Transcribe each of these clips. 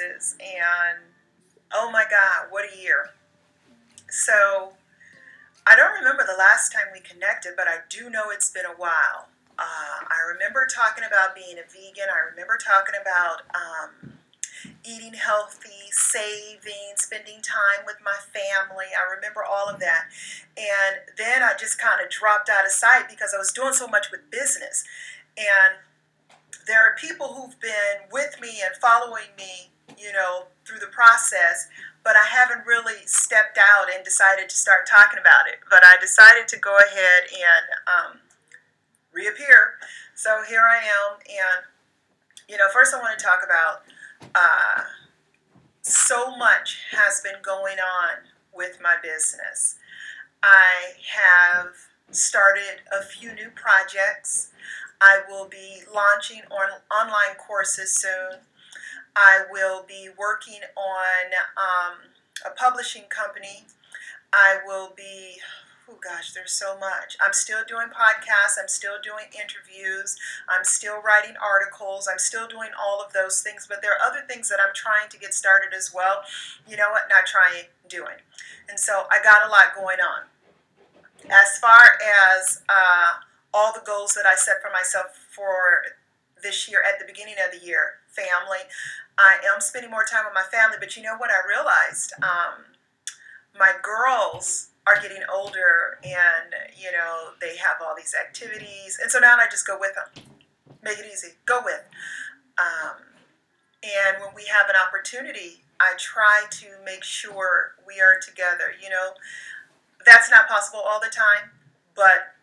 Enterprises, and oh my God, what a year! So, I don't remember the last time we connected, but I do know it's been a while. Uh, I remember talking about being a vegan, I remember talking about um, eating healthy, saving, spending time with my family. I remember all of that. And then I just kind of dropped out of sight because I was doing so much with business. And there are people who've been with me and following me, you know, through the process, but I haven't really stepped out and decided to start talking about it. But I decided to go ahead and um, reappear. So here I am. And, you know, first I want to talk about uh, so much has been going on with my business. I have started a few new projects. I will be launching on online courses soon. I will be working on um, a publishing company. I will be oh gosh, there's so much. I'm still doing podcasts, I'm still doing interviews, I'm still writing articles, I'm still doing all of those things, but there are other things that I'm trying to get started as well. You know what? Not trying, doing. And so I got a lot going on. As far as uh, all the goals that I set for myself for this year at the beginning of the year, family, I am spending more time with my family, but you know what I realized? Um, my girls are getting older and you know they have all these activities and so now i just go with them make it easy. Go with. Um, and when we have an opportunity i try to make sure we are together you know? That's not possible all the time but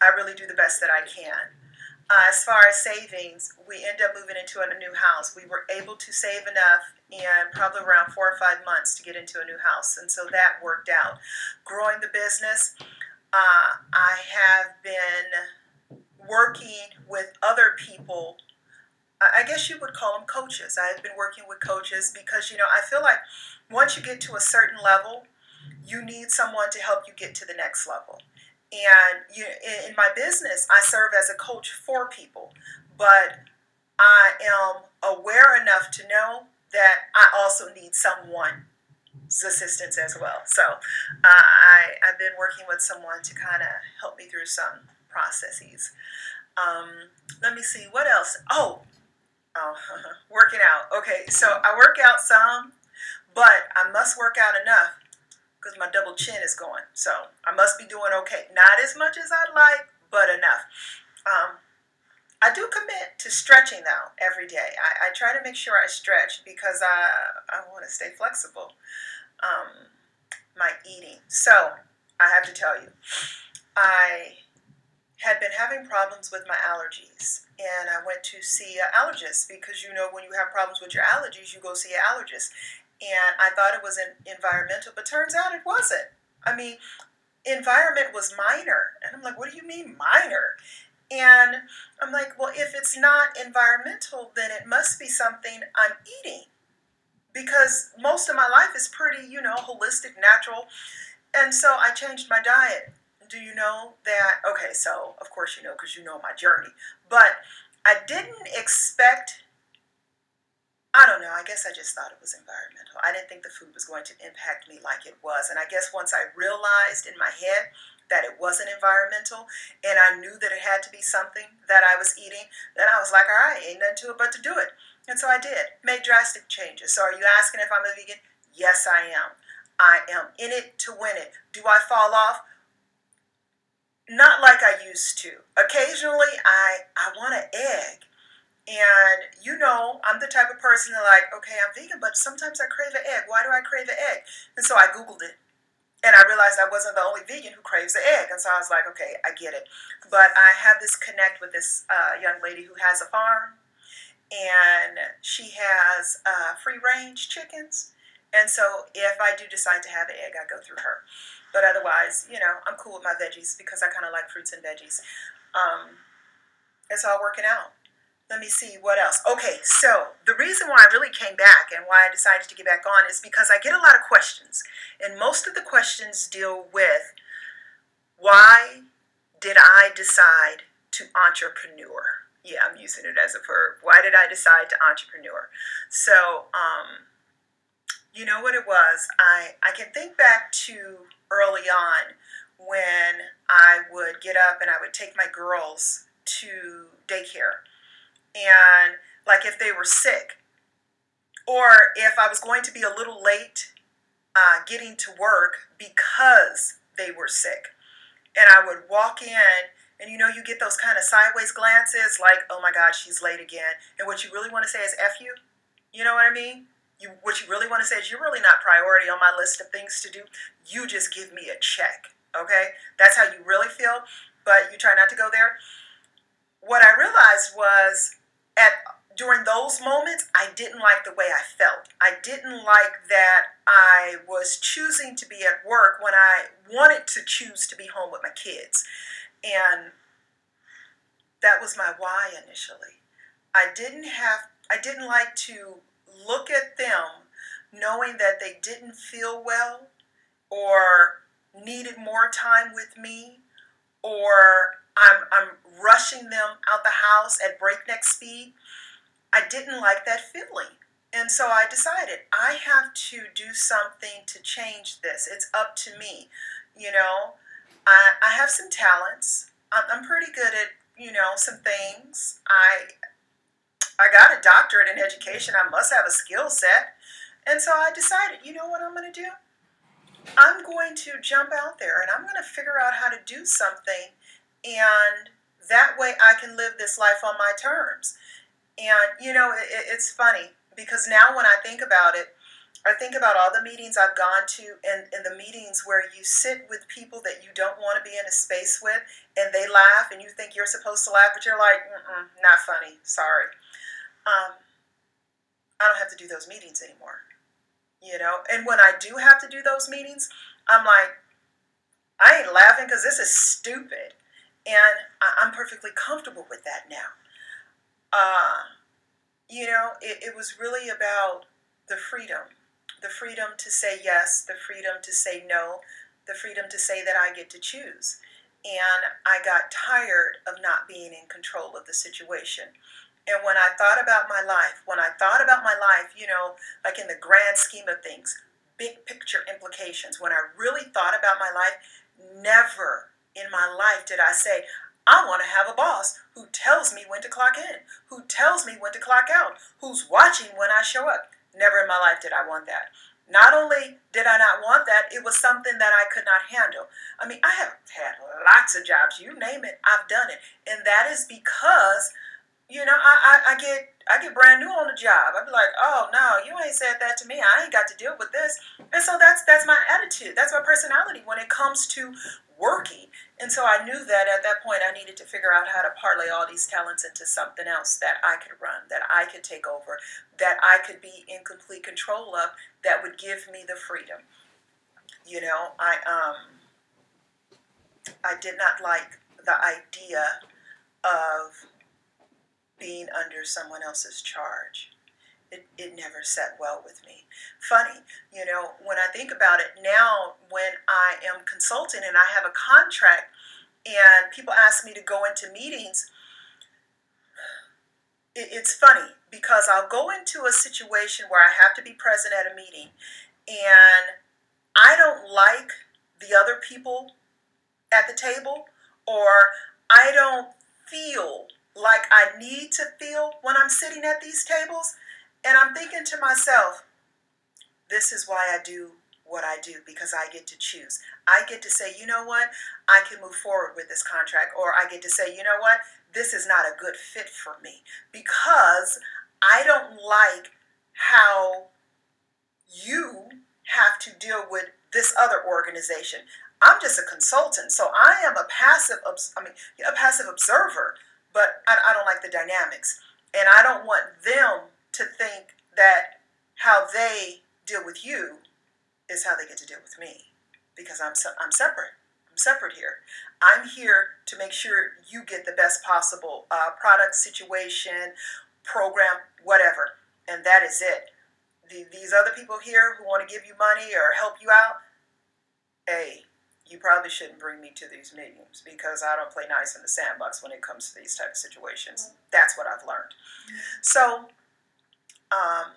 i really do the best that i can uh, as far as savings, we end up moving into a new house. We were able to save enough in probably around four or five months to get into a new house, and so that worked out. Growing the business, uh, I have been working with other people. I guess you would call them coaches. I have been working with coaches because you know I feel like once you get to a certain level, you need someone to help you get to the next level. And you, in my business, I serve as a coach for people, but I am aware enough to know that I also need someone's assistance as well. So uh, I, I've been working with someone to kind of help me through some processes. Um, let me see, what else? Oh, oh working out. Okay, so I work out some, but I must work out enough because my double chin is going. So I must be doing okay. Not as much as I'd like, but enough. Um, I do commit to stretching though every day. I, I try to make sure I stretch because I, I want to stay flexible. Um, my eating. So I have to tell you, I had been having problems with my allergies and I went to see an allergist because you know when you have problems with your allergies you go see an allergist and I thought it was an environmental, but turns out it wasn't. I mean, environment was minor. And I'm like, what do you mean minor? And I'm like, well, if it's not environmental, then it must be something I'm eating. Because most of my life is pretty, you know, holistic, natural. And so I changed my diet. Do you know that? Okay, so of course you know because you know my journey. But I didn't expect don't know. I guess I just thought it was environmental. I didn't think the food was going to impact me like it was. And I guess once I realized in my head that it wasn't environmental and I knew that it had to be something that I was eating, then I was like, all right, ain't nothing to it but to do it. And so I did. Made drastic changes. So are you asking if I'm a vegan? Yes, I am. I am in it to win it. Do I fall off? Not like I used to. Occasionally I I want an egg and you know, I'm the type of person that like, okay, I'm vegan, but sometimes I crave an egg. Why do I crave an egg? And so I Googled it. And I realized I wasn't the only vegan who craves an egg. And so I was like, okay, I get it. But I have this connect with this uh, young lady who has a farm. And she has uh, free range chickens. And so if I do decide to have an egg, I go through her. But otherwise, you know, I'm cool with my veggies because I kind of like fruits and veggies. Um, it's all working out let me see what else. Okay, so the reason why I really came back and why I decided to get back on is because I get a lot of questions, and most of the questions deal with why did I decide to entrepreneur? Yeah, I'm using it as a verb. Why did I decide to entrepreneur? So, um, you know what it was? I, I can think back to early on when I would get up and I would take my girls to daycare. And like if they were sick, or if I was going to be a little late uh, getting to work because they were sick. And I would walk in, and you know, you get those kind of sideways glances like, oh my God, she's late again. And what you really want to say is F you. You know what I mean? You, what you really want to say is, you're really not priority on my list of things to do. You just give me a check. Okay? That's how you really feel, but you try not to go there. What I realized was at during those moments, I didn't like the way I felt. I didn't like that I was choosing to be at work when I wanted to choose to be home with my kids. And that was my why initially. I didn't have I didn't like to look at them knowing that they didn't feel well or needed more time with me or I'm, I'm rushing them out the house at breakneck speed I didn't like that feeling. And so I decided I have to do something to change this. It's up to me. You know, I, I have some talents. I'm, I'm pretty good at, you know, some things. I I got a doctorate in education. I must have a skill set. And so I decided, you know what I'm going to do? I'm going to jump out there and I'm going to figure out how to do something. And that way I can live this life on my terms. And, you know, it, it's funny because now when I think about it, I think about all the meetings I've gone to and, and the meetings where you sit with people that you don't want to be in a space with and they laugh and you think you're supposed to laugh, but you're like, not funny, sorry. Um, I don't have to do those meetings anymore. You know, and when I do have to do those meetings, I'm like, I ain't laughing because this is stupid. And I'm perfectly comfortable with that now uh, you know, it, it was really about the freedom the freedom to say yes, the freedom to say no, the freedom to say that I get to choose. And I got tired of not being in control of the situation. And when I thought about my life, when I thought about my life, you know, like in the grand scheme of things, big picture implications, when I really thought about my life, never in my life did I say, I want to have a boss who tells me when to clock in, who tells me when to clock out, who's watching when I show up. Never in my life did I want that. Not only did I not want that, it was something that I could not handle. I mean, I have had lots of jobs, you name it, I've done it. And that is because, you know, I, I, I get I get brand new on the job. I'd be like, oh no, you ain't said that to me. I ain't got to deal with this. And so that's that's my attitude. That's my personality when it comes to working. And so I knew that at that point I needed to figure out how to parlay all these talents into something else that I could run, that I could take over, that I could be in complete control of, that would give me the freedom. You know, I um I did not like the idea of being under someone else's charge. It, it never sat well with me. Funny, you know, when I think about it now, consulting and I have a contract and people ask me to go into meetings, it, it's funny because I'll go into a situation where I have to be present at a meeting and I don't like the other people at the table or I don't feel like I need to feel when I'm sitting at these tables. And I'm thinking to myself, this is why I do what I do because I get to choose. I get to say, you know what, I can move forward with this contract, or I get to say, you know what, this is not a good fit for me because I don't like how you have to deal with this other organization. I'm just a consultant, so I am a passive. I mean, a passive observer but I, I don't like the dynamics. And I don't want them to think that how they deal with you is how they get to deal with me because I'm, I'm separate. I'm separate here. I'm here to make sure you get the best possible uh, product, situation, program, whatever. And that is it. The, these other people here who want to give you money or help you out, hey, you probably shouldn't bring me to these meetings because I don't play nice in the sandbox when it comes to these type of situations. That's what I've learned. So, um,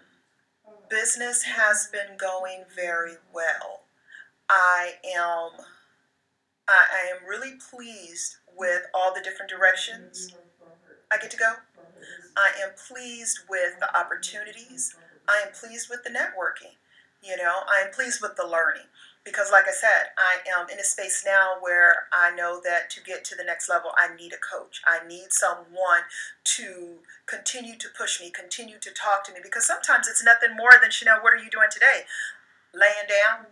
business has been going very well. I am I, am really pleased with all the different directions I get to go. I am pleased with the opportunities. I am pleased with the networking. You know, I am pleased with the learning because, like I said, I am in a space now where I know that to get to the next level, I need a coach. I need someone to continue to push me, continue to talk to me because sometimes it's nothing more than Chanel, what are you doing today? Laying down?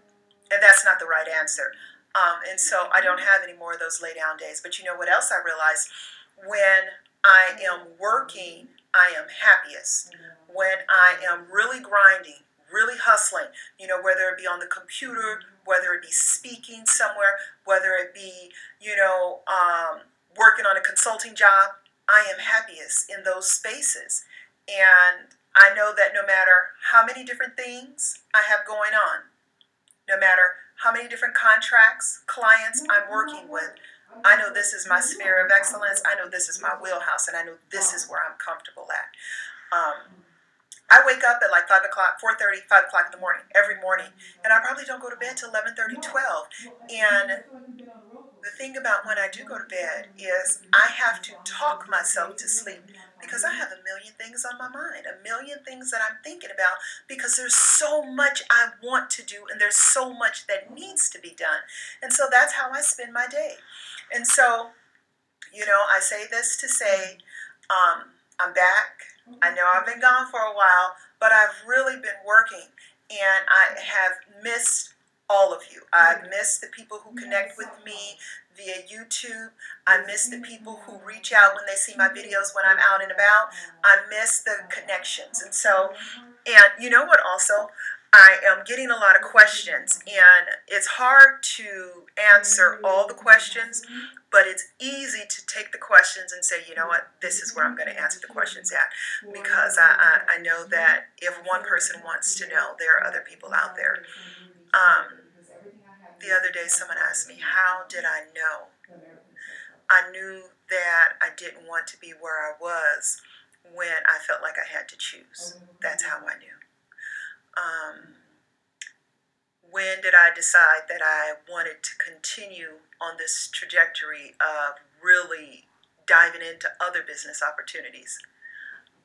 And that's not the right answer. Um, and so I don't mm-hmm. have any more of those lay down days. But you know what else I realized? When I mm-hmm. am working, I am happiest. Mm-hmm. When I am really grinding, really hustling, you know, whether it be on the computer, whether it be speaking somewhere, whether it be, you know, um, working on a consulting job, I am happiest in those spaces. And I know that no matter how many different things I have going on, no matter how many different contracts, clients I'm working with. I know this is my sphere of excellence. I know this is my wheelhouse, and I know this is where I'm comfortable at. Um, I wake up at like 5 o'clock, 4.30, 5 o'clock in the morning, every morning, and I probably don't go to bed till 11.30, 12. And the thing about when I do go to bed is I have to talk myself to sleep because I have a million things on my mind, a million things that I'm thinking about because there's so much I want to do and there's so much that needs to be done. And so that's how I spend my day. And so, you know, I say this to say, um, I'm back. I know I've been gone for a while, but I've really been working and I have missed all of you. I mm-hmm. miss the people who connect with me via YouTube. I miss the people who reach out when they see my videos when I'm out and about. I miss the connections. And so, mm-hmm. and you know what also? I am getting a lot of questions, and it's hard to answer all the questions, but it's easy to take the questions and say, you know what, this is where I'm going to answer the questions at. Because I, I, I know that if one person wants to know, there are other people out there. Um, the other day, someone asked me, How did I know? I knew that I didn't want to be where I was when I felt like I had to choose. That's how I knew. Um, when did I decide that I wanted to continue on this trajectory of really diving into other business opportunities?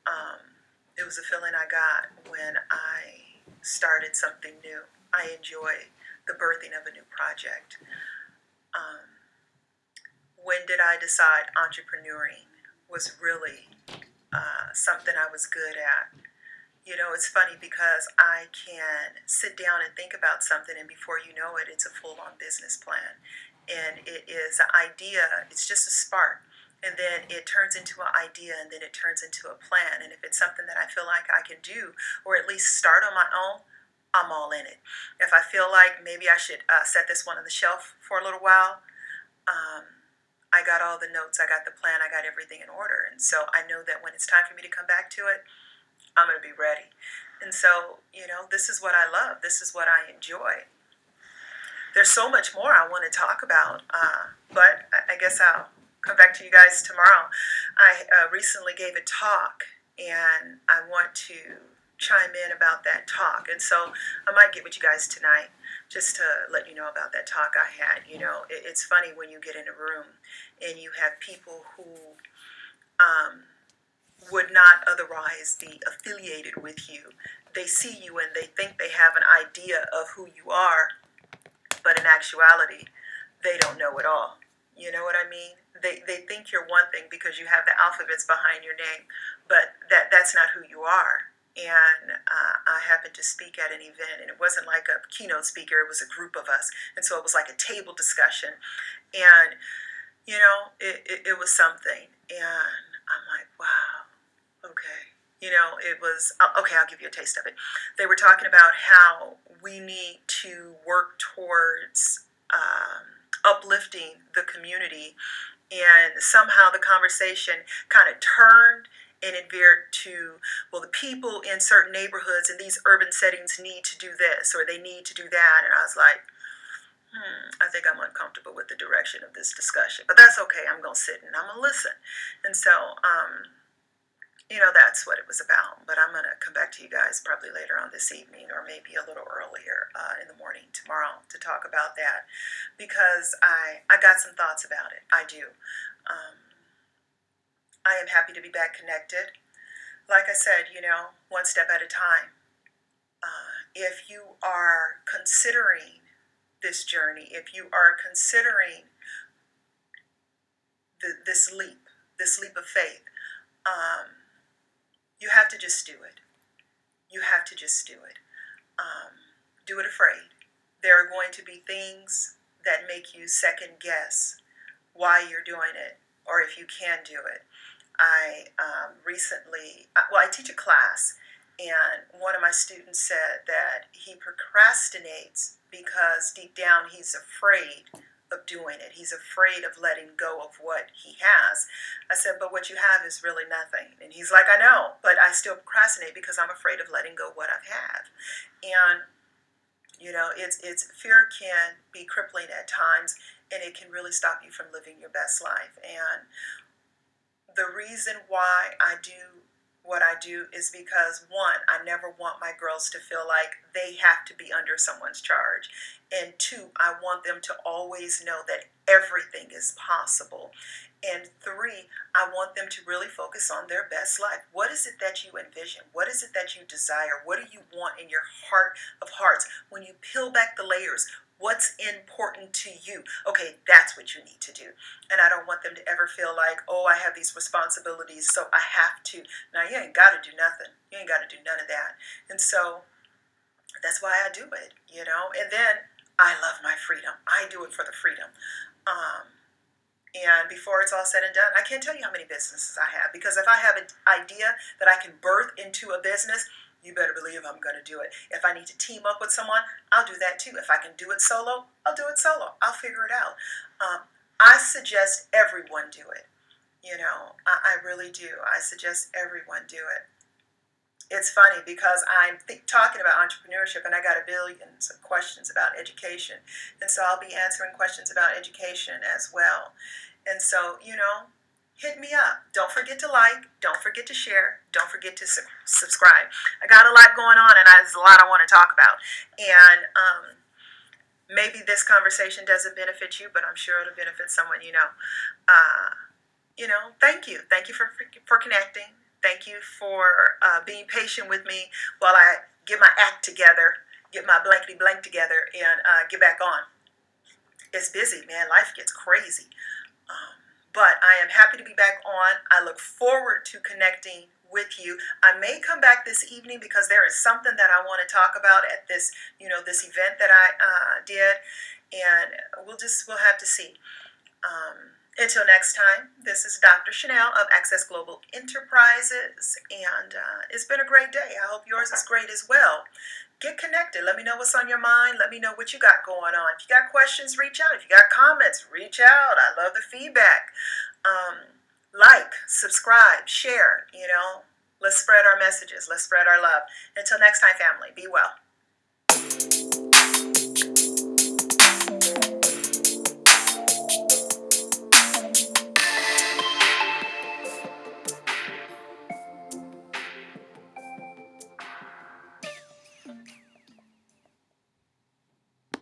Um, it was a feeling I got when I started something new. I enjoy the birthing of a new project. Um, when did I decide entrepreneuring was really uh, something I was good at? You know, it's funny because I can sit down and think about something, and before you know it, it's a full on business plan. And it is an idea, it's just a spark. And then it turns into an idea, and then it turns into a plan. And if it's something that I feel like I can do, or at least start on my own, I'm all in it. If I feel like maybe I should uh, set this one on the shelf for a little while, um, I got all the notes, I got the plan, I got everything in order. And so I know that when it's time for me to come back to it, I'm going to be ready. And so, you know, this is what I love, this is what I enjoy. There's so much more I want to talk about, uh, but I guess I'll come back to you guys tomorrow. I uh, recently gave a talk, and I want to chime in about that talk. And so I might get with you guys tonight just to let you know about that talk I had. You know, it, it's funny when you get in a room and you have people who um, would not otherwise be affiliated with you. They see you and they think they have an idea of who you are, but in actuality, they don't know at all. You know what I mean? They, they think you're one thing because you have the alphabets behind your name, but that, that's not who you are and uh, I happened to speak at an event, and it wasn't like a keynote speaker, it was a group of us. And so it was like a table discussion. And, you know, it, it, it was something. And I'm like, wow, okay. You know, it was, uh, okay, I'll give you a taste of it. They were talking about how we need to work towards um, uplifting the community. And somehow the conversation kind of turned and it veered to well the people in certain neighborhoods in these urban settings need to do this or they need to do that and i was like hmm, I think I'm uncomfortable with the direction of this discussion, but that's okay. I'm gonna sit and I'm gonna listen. And so, um, you know, that's what it was about. But I'm gonna come back to you guys probably later on this evening, or maybe a little earlier uh, in the morning tomorrow to talk about that, because I I got some thoughts about it. I do. Um, I am happy to be back connected. Like I said, you know, one step at a time. Uh, if you are considering this journey, if you are considering the, this leap, this leap of faith, um, you have to just do it. You have to just do it. Um, do it afraid. There are going to be things that make you second guess why you're doing it or if you can do it. I um, recently, uh, well, I teach a class, and one of my students said that he procrastinates because deep down he's afraid of doing it. He's afraid of letting go of what he has. I said, but what you have is really nothing. And he's like, I know, but I still procrastinate because I'm afraid of letting go what I have. Had. And you know, it's it's fear can be crippling at times and it can really stop you from living your best life. And the reason why I do what I do is because one, I never want my girls to feel like they have to be under someone's charge. And two, I want them to always know that everything is possible. And three, I want them to really focus on their best life. What is it that you envision? What is it that you desire? What do you want in your heart of hearts? When you peel back the layers, What's important to you? Okay, that's what you need to do. And I don't want them to ever feel like, oh, I have these responsibilities, so I have to. Now, you ain't got to do nothing. You ain't got to do none of that. And so that's why I do it, you know? And then I love my freedom. I do it for the freedom. Um, and before it's all said and done, I can't tell you how many businesses I have because if I have an idea that I can birth into a business, you better believe I'm going to do it. If I need to team up with someone, I'll do that too. If I can do it solo, I'll do it solo. I'll figure it out. Um, I suggest everyone do it. You know, I, I, really do. I suggest everyone do it. It's funny because I'm th- talking about entrepreneurship and I got a billions of questions about education. And so I'll be answering questions about education as well. And so, you know, hit me up. Don't forget to like, don't forget to share, don't forget to su- subscribe. I got a lot going on and I, there's a lot I want to talk about. And um, maybe this conversation doesn't benefit you, but I'm sure it'll benefit someone you know. Uh, you know, thank you. Thank you for, for connecting. Thank you for uh, being patient with me while I get my act together, get my blankety blank together, and uh, get back on. It's busy, man. Life gets crazy. Um, but I am happy to be back on. I look forward to connecting with you. I may come back this evening because there is something that I want to talk about at this, you know, this event that I uh, did, and we'll just we'll have to see. Um, until next time, this is Dr. Chanel of Access Global Enterprises, and uh, it's been a great day. I hope yours is great as well get connected. Let me know what's on your mind. Let me know what you got going on. If you got questions, reach out. If you got comments, reach out. I love the feedback. Um, like, subscribe, share. You know, let's spread our messages. Let's spread our love. Until next time, family, be well.